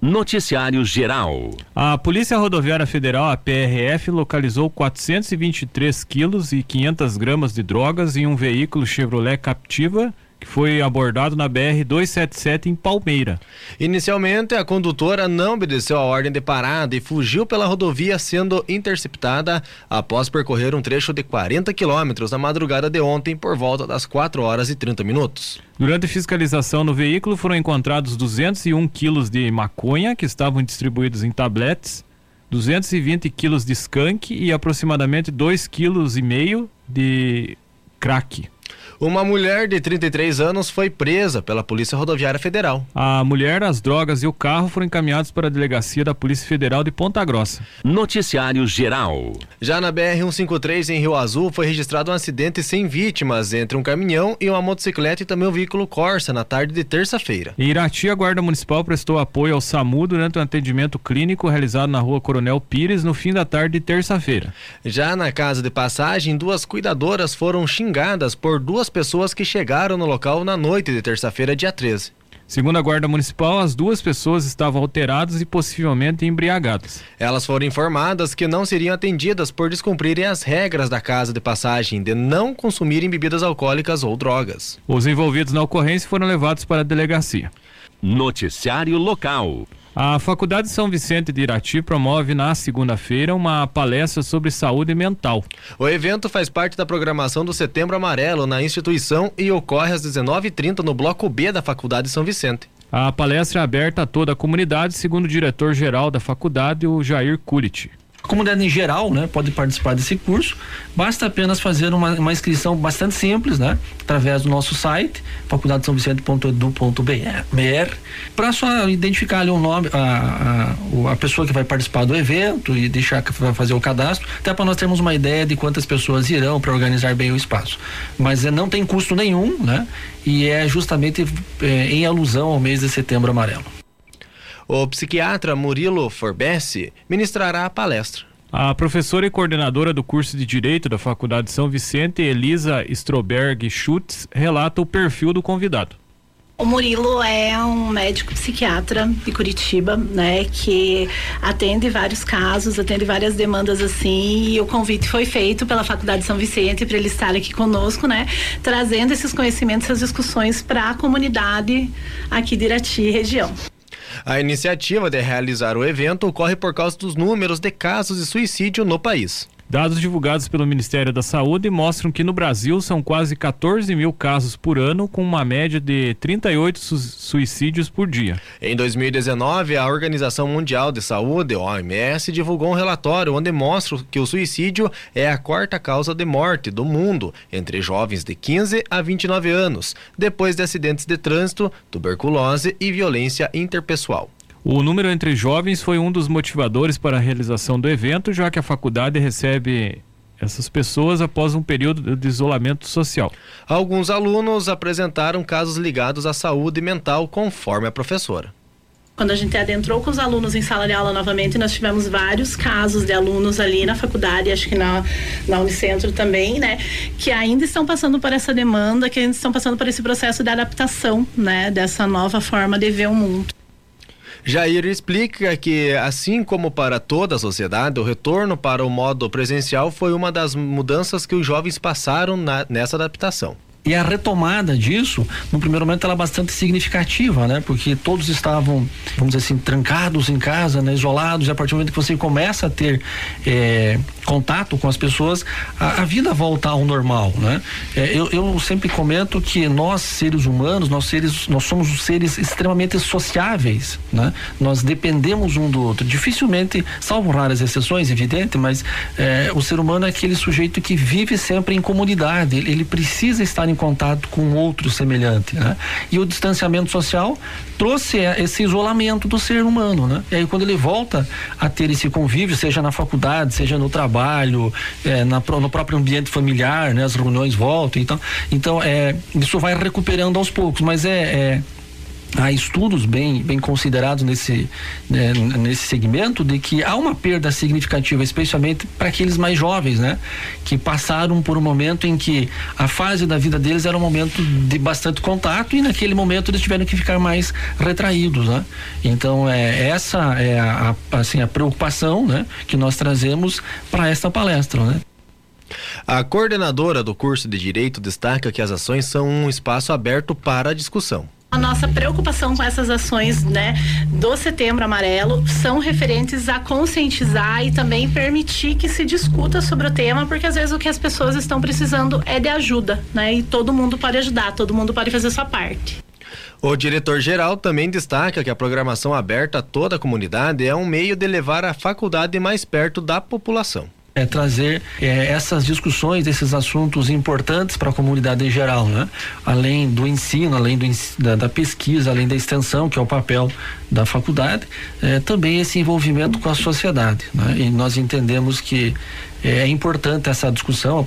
Noticiário Geral. A Polícia Rodoviária Federal, a PRF, localizou 423 quilos e 500 gramas de drogas em um veículo Chevrolet Captiva que foi abordado na BR 277 em Palmeira. Inicialmente, a condutora não obedeceu a ordem de parada e fugiu pela rodovia, sendo interceptada após percorrer um trecho de 40 quilômetros na madrugada de ontem, por volta das 4 horas e 30 minutos. Durante fiscalização no veículo, foram encontrados 201 quilos de maconha que estavam distribuídos em tabletes. 220 quilos de skunk e aproximadamente 2,5 kg de crack. Uma mulher de 33 anos foi presa pela Polícia Rodoviária Federal. A mulher, as drogas e o carro foram encaminhados para a delegacia da Polícia Federal de Ponta Grossa. Noticiário Geral. Já na BR-153 em Rio Azul foi registrado um acidente sem vítimas entre um caminhão e uma motocicleta e também um veículo Corsa na tarde de terça-feira. Em Irati, a Guarda Municipal prestou apoio ao SAMU durante um atendimento clínico realizado na rua Coronel Pires no fim da tarde de terça-feira. Já na casa de passagem, duas cuidadoras foram xingadas por duas as pessoas que chegaram no local na noite de terça-feira, dia 13. Segundo a Guarda Municipal, as duas pessoas estavam alteradas e possivelmente embriagadas. Elas foram informadas que não seriam atendidas por descumprirem as regras da casa de passagem de não consumirem bebidas alcoólicas ou drogas. Os envolvidos na ocorrência foram levados para a delegacia. Noticiário Local. A Faculdade São Vicente de Irati promove na segunda-feira uma palestra sobre saúde mental. O evento faz parte da programação do Setembro Amarelo na instituição e ocorre às 19h30 no bloco B da Faculdade São Vicente. A palestra é aberta a toda a comunidade, segundo o diretor-geral da faculdade, o Jair Curit. A comunidade em geral, né, pode participar desse curso. Basta apenas fazer uma, uma inscrição bastante simples, né, através do nosso site, faculdadesãovicente.edu.br, para só identificar ali o nome, a, a, a, pessoa que vai participar do evento e deixar que vai fazer o cadastro, até para nós termos uma ideia de quantas pessoas irão para organizar bem o espaço. Mas é, não tem custo nenhum, né, e é justamente é, em alusão ao mês de setembro amarelo. O psiquiatra Murilo Forbessi ministrará a palestra. A professora e coordenadora do curso de Direito da Faculdade São Vicente, Elisa Stroberg Schutz, relata o perfil do convidado. O Murilo é um médico psiquiatra de Curitiba, né, que atende vários casos, atende várias demandas assim, e o convite foi feito pela Faculdade São Vicente para ele estar aqui conosco, né, trazendo esses conhecimentos, essas discussões para a comunidade aqui de Irati e região. A iniciativa de realizar o evento ocorre por causa dos números de casos de suicídio no país. Dados divulgados pelo Ministério da Saúde mostram que no Brasil são quase 14 mil casos por ano, com uma média de 38 su suicídios por dia. Em 2019, a Organização Mundial de Saúde, OMS, divulgou um relatório onde mostra que o suicídio é a quarta causa de morte do mundo entre jovens de 15 a 29 anos, depois de acidentes de trânsito, tuberculose e violência interpessoal. O número entre jovens foi um dos motivadores para a realização do evento, já que a faculdade recebe essas pessoas após um período de isolamento social. Alguns alunos apresentaram casos ligados à saúde mental, conforme a professora. Quando a gente adentrou com os alunos em sala de aula novamente, nós tivemos vários casos de alunos ali na faculdade, acho que na, na Unicentro também, né? Que ainda estão passando por essa demanda, que ainda estão passando por esse processo de adaptação, né? Dessa nova forma de ver o mundo. Jair explica que, assim como para toda a sociedade, o retorno para o modo presencial foi uma das mudanças que os jovens passaram na, nessa adaptação. E a retomada disso, no primeiro momento, ela é bastante significativa, né? Porque todos estavam, vamos dizer assim, trancados em casa, né? isolados, e a partir do momento que você começa a ter é, contato com as pessoas, a, a, vida volta ao normal, né? É, eu, eu sempre comento que nós, seres humanos, nós, seres, nós somos seres extremamente sociáveis, né? Nós dependemos um do outro. Dificilmente, salvo raras exceções, evidente, mas é, o ser humano é aquele sujeito que vive sempre em comunidade, ele, ele precisa estar em contato com outro semelhante, né? E o distanciamento social trouxe esse isolamento do ser humano, né? E aí quando ele volta a ter esse convívio, seja na faculdade, seja no trabalho, é, na, no próprio ambiente familiar, né? As reuniões voltam, então, então é, isso vai recuperando aos poucos, mas é, é há estudos bem, bem considerados nesse, né, nesse segmento de que há uma perda significativa, especialmente para aqueles mais jovens, né? Que passaram por um momento em que a fase da vida deles era um momento de bastante contato e naquele momento eles tiveram que ficar mais retraídos, né? Então é essa é a, assim a preocupação, né? Que nós trazemos para esta palestra, né? A coordenadora do curso de Direito destaca que as ações são um espaço aberto para a discussão. A nossa preocupação com essas ações, né, do Setembro Amarelo são referentes a conscientizar e também permitir que se discuta sobre o tema, porque às vezes o que as pessoas estão precisando é de ajuda, né? E todo mundo pode ajudar, todo mundo pode fazer sua parte. O diretor-geral também destaca que a programação aberta a toda a comunidade é um meio de levar a faculdade mais perto da população é, trazer é, essas discussões, esses assuntos importantes para a comunidade em geral, né? Além do ensino, além do, da, da, pesquisa, além da extensão, que é o papel da faculdade, é, também esse envolvimento com a sociedade, né? E nós entendemos que é, é importante essa discussão.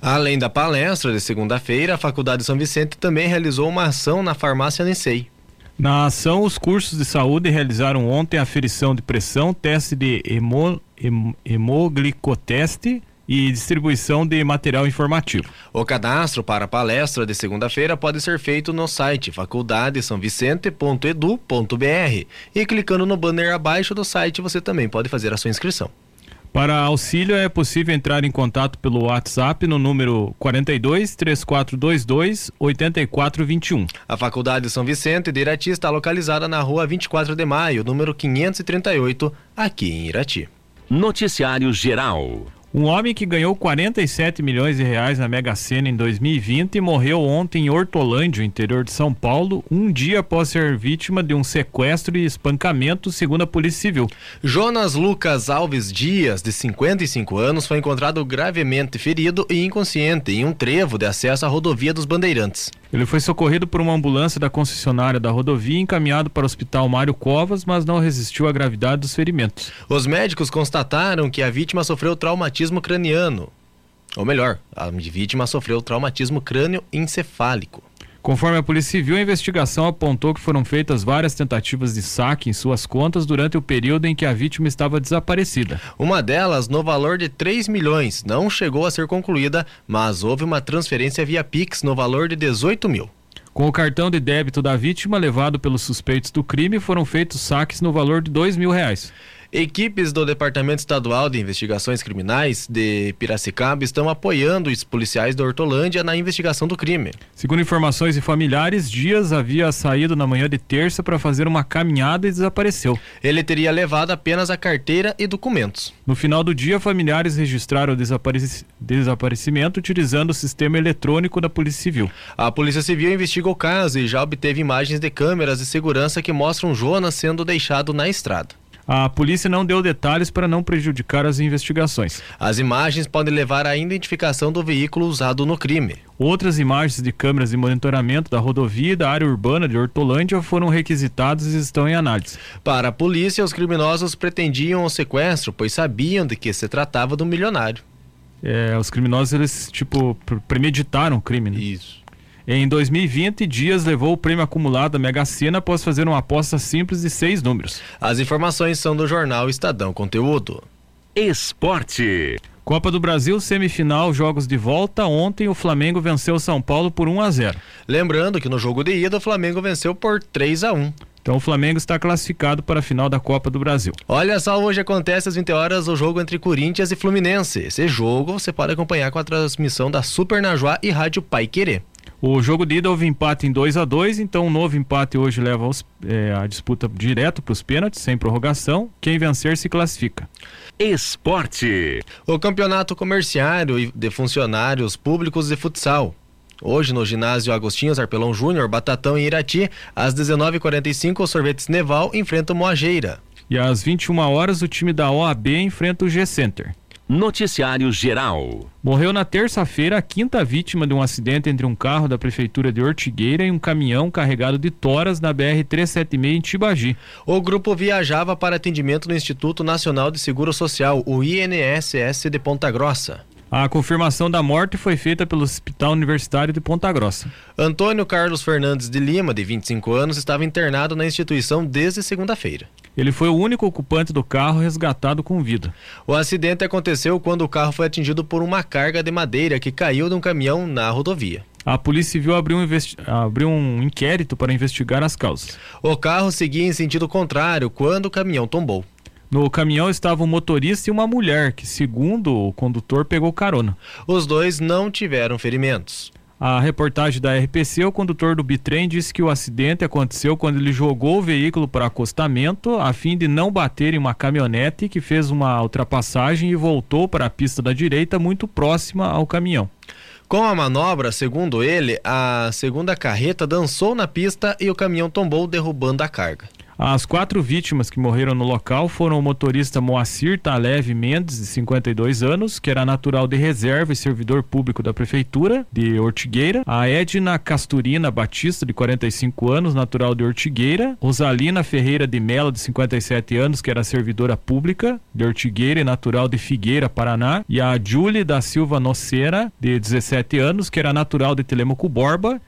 Além da palestra de segunda-feira, a Faculdade São Vicente também realizou uma ação na farmácia Nicei. Na ação, os cursos de saúde realizaram ontem aferição de pressão, teste de hemo, hem, hemoglicoteste e distribuição de material informativo. O cadastro para a palestra de segunda-feira pode ser feito no site faculdadesaovicente.edu.br e clicando no banner abaixo do site você também pode fazer a sua inscrição. Para auxílio é possível entrar em contato pelo WhatsApp no número 42 3422 8421. A Faculdade São Vicente de Irati está localizada na rua 24 de maio, número 538, aqui em Irati. Noticiário Geral. Um homem que ganhou 47 milhões de reais na Mega Sena em 2020 morreu ontem em Hortolândia, interior de São Paulo, um dia após ser vítima de um sequestro e espancamento, segundo a Polícia Civil. Jonas Lucas Alves Dias, de 55 anos, foi encontrado gravemente ferido e inconsciente em um trevo de acesso à rodovia dos Bandeirantes. Ele foi socorrido por uma ambulância da concessionária da rodovia e encaminhado para o Hospital Mário Covas, mas não resistiu à gravidade dos ferimentos. Os médicos constataram que a vítima sofreu traumatismo craniano. Ou melhor, a vítima sofreu traumatismo crânio-encefálico. Conforme a Polícia Civil, a investigação apontou que foram feitas várias tentativas de saque em suas contas durante o período em que a vítima estava desaparecida. Uma delas, no valor de 3 milhões, não chegou a ser concluída, mas houve uma transferência via Pix no valor de 18 mil. Com o cartão de débito da vítima levado pelos suspeitos do crime, foram feitos saques no valor de dois mil reais. Equipes do Departamento Estadual de Investigações Criminais de Piracicaba estão apoiando os policiais da Hortolândia na investigação do crime. Segundo informações de familiares, Dias havia saído na manhã de terça para fazer uma caminhada e desapareceu. Ele teria levado apenas a carteira e documentos. No final do dia, familiares registraram o desapareci desaparecimento utilizando o sistema eletrônico da Polícia Civil. A Polícia Civil investiga o caso e já obteve imagens de câmeras de segurança que mostram Jonas sendo deixado na estrada. A polícia não deu detalhes para não prejudicar as investigações. As imagens podem levar à identificação do veículo usado no crime. Outras imagens de câmeras de monitoramento da rodovia e da área urbana de Hortolândia foram requisitadas e estão em análise. Para a polícia, os criminosos pretendiam o sequestro, pois sabiam de que se tratava de um milionário. É, os criminosos, eles, tipo, premeditaram o crime, né? Isso. Em 2020, Dias levou o prêmio acumulado da Mega Sena após fazer uma aposta simples de seis números. As informações são do jornal Estadão Conteúdo. Esporte. Copa do Brasil, semifinal, jogos de volta. Ontem o Flamengo venceu o São Paulo por 1 a 0. Lembrando que no jogo de ida o Flamengo venceu por 3 a 1. Então o Flamengo está classificado para a final da Copa do Brasil. Olha só, hoje acontece às 20 horas o jogo entre Corinthians e Fluminense. Esse jogo você pode acompanhar com a transmissão da Super Najuá e Rádio Pai Querer. O jogo de ida houve empate em 2 a 2 então um novo empate hoje leva os, é, a disputa direto para os pênaltis, sem prorrogação. Quem vencer se classifica. Esporte. O campeonato comerciário de funcionários públicos de futsal. Hoje no ginásio Agostinhos Arpelão Júnior, Batatão e Irati, às 19h45 o Sorvetes Neval enfrenta o Moageira. E às 21 horas o time da OAB enfrenta o G-Center. Noticiário Geral. Morreu na terça-feira a quinta vítima de um acidente entre um carro da prefeitura de Ortigueira e um caminhão carregado de toras na BR-376 em Tibagi. O grupo viajava para atendimento no Instituto Nacional de Seguro Social, o INSS de Ponta Grossa. A confirmação da morte foi feita pelo Hospital Universitário de Ponta Grossa. Antônio Carlos Fernandes de Lima, de 25 anos, estava internado na instituição desde segunda-feira. Ele foi o único ocupante do carro resgatado com vida. O acidente aconteceu quando o carro foi atingido por uma carga de madeira que caiu de um caminhão na rodovia. A Polícia Civil abriu um, abriu um inquérito para investigar as causas. O carro seguia em sentido contrário quando o caminhão tombou. No caminhão estava um motorista e uma mulher, que, segundo o condutor, pegou carona. Os dois não tiveram ferimentos. A reportagem da RPC, o condutor do bitrem disse que o acidente aconteceu quando ele jogou o veículo para acostamento a fim de não bater em uma caminhonete que fez uma ultrapassagem e voltou para a pista da direita muito próxima ao caminhão. Com a manobra, segundo ele, a segunda carreta dançou na pista e o caminhão tombou, derrubando a carga. As quatro vítimas que morreram no local foram o motorista Moacir Taleve Mendes, de 52 anos, que era natural de reserva e servidor público da prefeitura de Ortigueira, a Edna Casturina Batista, de 45 anos, natural de Ortigueira, Rosalina Ferreira de Mello, de 57 anos, que era servidora pública de Ortigueira e natural de Figueira, Paraná, e a Julie da Silva Nocera, de 17 anos, que era natural de Telemaco Borba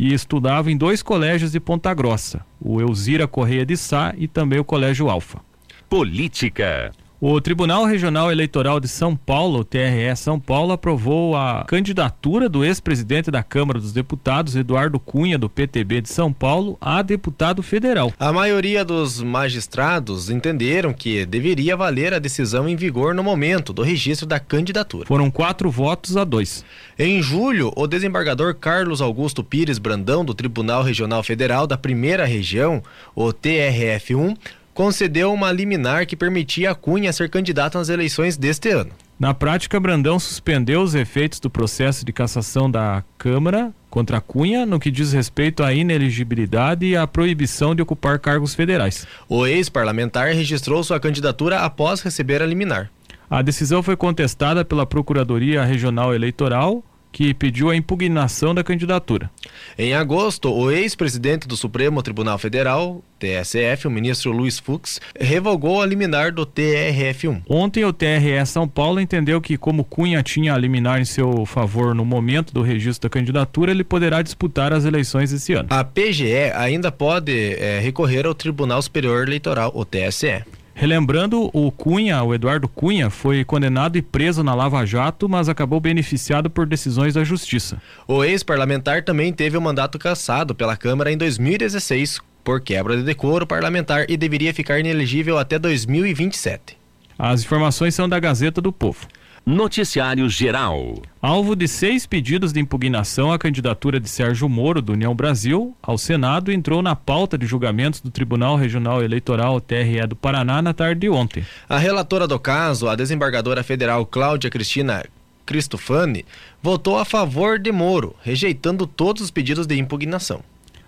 e estudava em dois colégios de Ponta Grossa, o Elzira Correia de Sá e também o Colégio Alfa. Política. O Tribunal Regional Eleitoral de São Paulo, TRE São Paulo, aprovou a candidatura do ex-presidente da Câmara dos Deputados, Eduardo Cunha, do PTB de São Paulo, a deputado federal. A maioria dos magistrados entenderam que deveria valer a decisão em vigor no momento do registro da candidatura. Foram quatro votos a dois. Em julho, o desembargador Carlos Augusto Pires Brandão, do Tribunal Regional Federal da Primeira Região, o TRF1, concedeu uma liminar que permitia a Cunha ser candidato nas eleições deste ano. Na prática, Brandão suspendeu os efeitos do processo de cassação da Câmara contra a Cunha no que diz respeito à ineligibilidade e à proibição de ocupar cargos federais. O ex-parlamentar registrou sua candidatura após receber a liminar. A decisão foi contestada pela Procuradoria Regional Eleitoral, que pediu a impugnação da candidatura. Em agosto, o ex-presidente do Supremo Tribunal Federal, TSF, o ministro Luiz Fux, revogou a liminar do TRF1. Ontem, o TRE São Paulo entendeu que, como Cunha tinha a liminar em seu favor no momento do registro da candidatura, ele poderá disputar as eleições esse ano. A PGE ainda pode é, recorrer ao Tribunal Superior Eleitoral, o TSE. Relembrando, o Cunha, o Eduardo Cunha, foi condenado e preso na Lava Jato, mas acabou beneficiado por decisões da Justiça. O ex-parlamentar também teve o mandato cassado pela Câmara em 2016 por quebra de decoro parlamentar e deveria ficar inelegível até 2027. As informações são da Gazeta do Povo. Noticiário Geral. Alvo de seis pedidos de impugnação, a candidatura de Sérgio Moro, do União Brasil, ao Senado entrou na pauta de julgamentos do Tribunal Regional Eleitoral TRE do Paraná na tarde de ontem. A relatora do caso, a desembargadora federal Cláudia Cristina Cristofani, votou a favor de Moro, rejeitando todos os pedidos de impugnação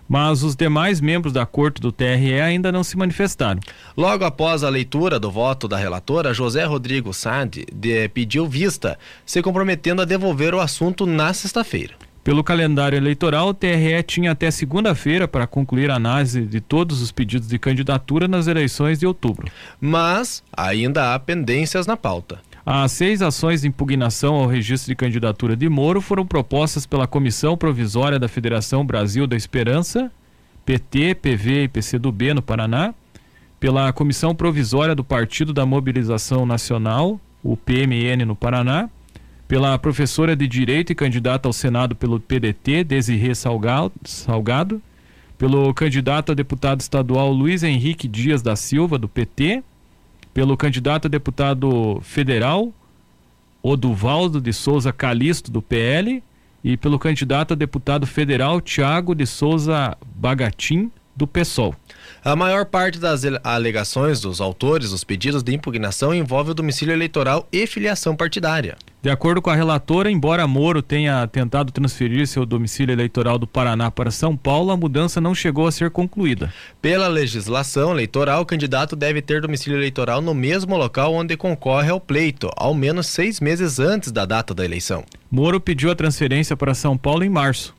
mas os demais membros da corte do TRE ainda não se manifestaram. Logo após a leitura do voto da relatora, José Rodrigo Sade pediu vista, se comprometendo a devolver o assunto na sexta-feira. Pelo calendário eleitoral, o TRE tinha até segunda-feira para concluir a análise de todos os pedidos de candidatura nas eleições de outubro. Mas ainda há pendências na pauta. As seis ações de impugnação ao registro de candidatura de Moro foram propostas pela Comissão Provisória da Federação Brasil da Esperança, PT, PV e PCdoB no Paraná, pela Comissão Provisória do Partido da Mobilização Nacional, o PMN no Paraná, pela professora de Direito e candidata ao Senado pelo PDT, Desirê Salgado, pelo candidato a deputado estadual Luiz Henrique Dias da Silva, do PT, pelo candidato a deputado federal Oduvaldo de Souza Calisto, do PL, e pelo candidato a deputado federal Tiago de Souza Bagatim, do PSOL. A maior parte das alegações dos autores dos pedidos de impugnação envolve o domicílio eleitoral e filiação partidária. De acordo com a relatora, embora Moro tenha tentado transferir seu domicílio eleitoral do Paraná para São Paulo, a mudança não chegou a ser concluída. Pela legislação eleitoral, o candidato deve ter domicílio eleitoral no mesmo local onde concorre ao pleito, ao menos seis meses antes da data da eleição. Moro pediu a transferência para São Paulo em março.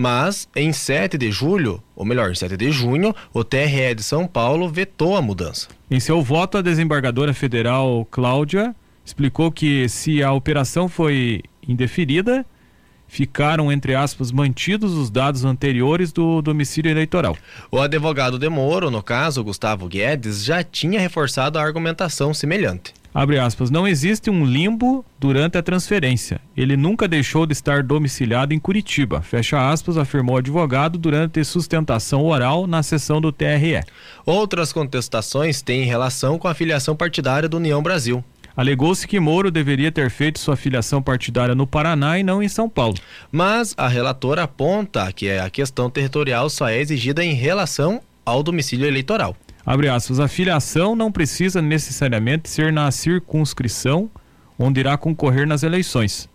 Mas, em 7 de julho, ou melhor, em 7 de junho, o TRE de São Paulo vetou a mudança. Em seu voto, a desembargadora federal Cláudia explicou que se a operação foi indeferida, ficaram, entre aspas, mantidos os dados anteriores do domicílio eleitoral. O advogado de Moro, no caso, Gustavo Guedes, já tinha reforçado a argumentação semelhante. Abre aspas, não existe um limbo durante a transferência. Ele nunca deixou de estar domiciliado em Curitiba. Fecha aspas, afirmou o advogado durante sustentação oral na sessão do TRE. Outras contestações têm relação com a filiação partidária do União Brasil. Alegou-se que Moro deveria ter feito sua filiação partidária no Paraná e não em São Paulo. Mas a relatora aponta que a questão territorial só é exigida em relação ao domicílio eleitoral. Abre aspas, a filiação não precisa necessariamente ser na circunscrição onde irá concorrer nas eleições.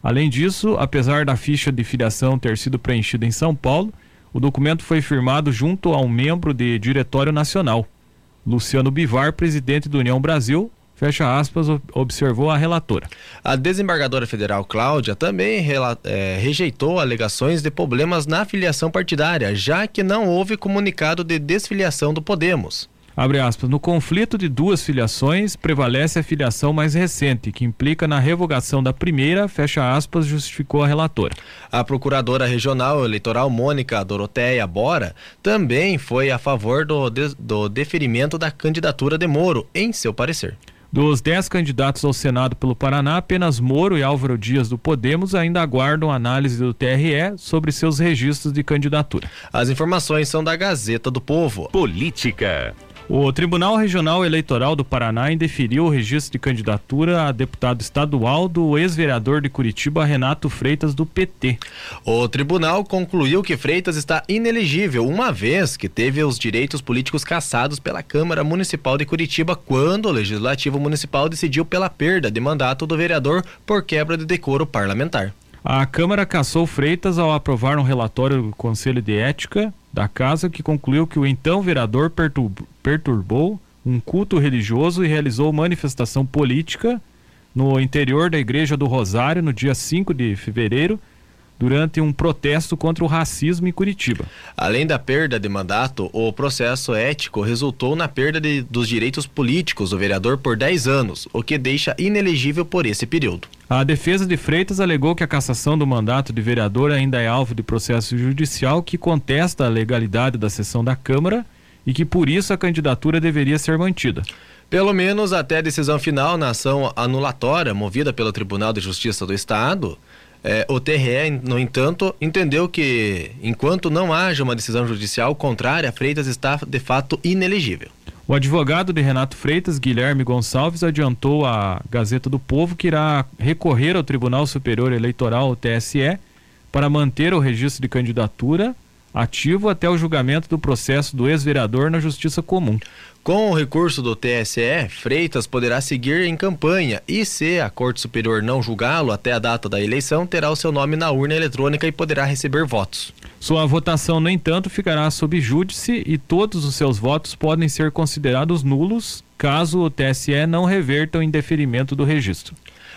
Além disso, apesar da ficha de filiação ter sido preenchida em São Paulo, o documento foi firmado junto a um membro de Diretório Nacional, Luciano Bivar, presidente do União Brasil, Fecha aspas, observou a relatora. A desembargadora federal Cláudia também é, rejeitou alegações de problemas na filiação partidária, já que não houve comunicado de desfiliação do Podemos. Abre aspas, no conflito de duas filiações, prevalece a filiação mais recente, que implica na revogação da primeira, fecha aspas, justificou a relatora. A procuradora regional eleitoral Mônica Doroteia Bora também foi a favor do, do deferimento da candidatura de Moro, em seu parecer. Dos dez candidatos ao Senado pelo Paraná, apenas Moro e Álvaro Dias do Podemos ainda aguardam análise do TRE sobre seus registros de candidatura. As informações são da Gazeta do Povo. Política. O Tribunal Regional Eleitoral do Paraná indeferiu o registro de candidatura a deputado estadual do ex-vereador de Curitiba, Renato Freitas, do PT. O tribunal concluiu que Freitas está inelegível, uma vez que teve os direitos políticos cassados pela Câmara Municipal de Curitiba quando o Legislativo Municipal decidiu pela perda de mandato do vereador por quebra de decoro parlamentar. A Câmara cassou Freitas ao aprovar um relatório do Conselho de Ética da Casa que concluiu que o então vereador perturbou um culto religioso e realizou manifestação política no interior da Igreja do Rosário no dia 5 de fevereiro durante um protesto contra o racismo em Curitiba. Além da perda de mandato, o processo ético resultou na perda de, dos direitos políticos do vereador por 10 anos, o que deixa inelegível por esse período. A defesa de Freitas alegou que a cassação do mandato de vereador ainda é alvo de processo judicial que contesta a legalidade da sessão da Câmara e que por isso a candidatura deveria ser mantida. Pelo menos até a decisão final na ação anulatória movida pelo Tribunal de Justiça do Estado, é, o TRE, no entanto, entendeu que, enquanto não haja uma decisão judicial contrária, Freitas está de fato inelegível. O advogado de Renato Freitas, Guilherme Gonçalves, adiantou à Gazeta do Povo que irá recorrer ao Tribunal Superior Eleitoral, o TSE, para manter o registro de candidatura ativo até o julgamento do processo do ex-vereador na Justiça Comum. Com o recurso do TSE, Freitas poderá seguir em campanha e, se a Corte Superior não julgá-lo até a data da eleição, terá o seu nome na urna eletrônica e poderá receber votos. Sua votação, no entanto, ficará sob júdice e todos os seus votos podem ser considerados nulos caso o TSE não reverta o indeferimento do registro.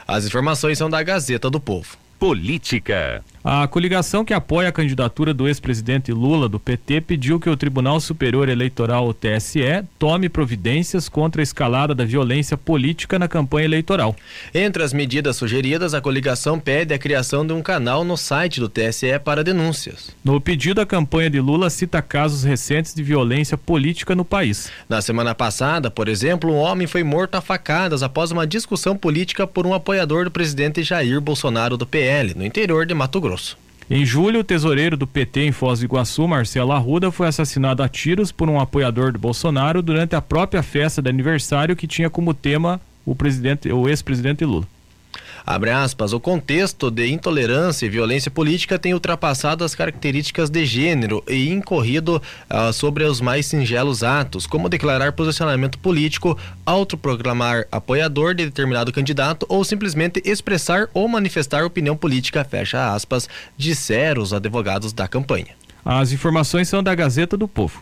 As informações são da Gazeta do Povo. Política. A coligação que apoia a candidatura do ex-presidente Lula do PT pediu que o Tribunal Superior Eleitoral, o TSE, tome providências contra a escalada da violência política na campanha eleitoral. Entre as medidas sugeridas, a coligação pede a criação de um canal no site do TSE para denúncias. No pedido, a campanha de Lula cita casos recentes de violência política no país. Na semana passada, por exemplo, um homem foi morto a facadas após uma discussão política por um apoiador do presidente Jair Bolsonaro do PL, no interior de Mato Grosso. Grosso. Em julho, o tesoureiro do PT em Foz do Iguaçu, Marcelo Arruda, foi assassinado a tiros por um apoiador do Bolsonaro durante a própria festa de aniversário que tinha como tema o presidente, o ex-presidente Lula. Abre aspas, o contexto de intolerância e violência política tem ultrapassado as características de gênero e incorrido uh, sobre os mais singelos atos, como declarar posicionamento político, autoproclamar apoiador de determinado candidato ou simplesmente expressar ou manifestar opinião política, fecha aspas, disseram os advogados da campanha. As informações são da Gazeta do Povo.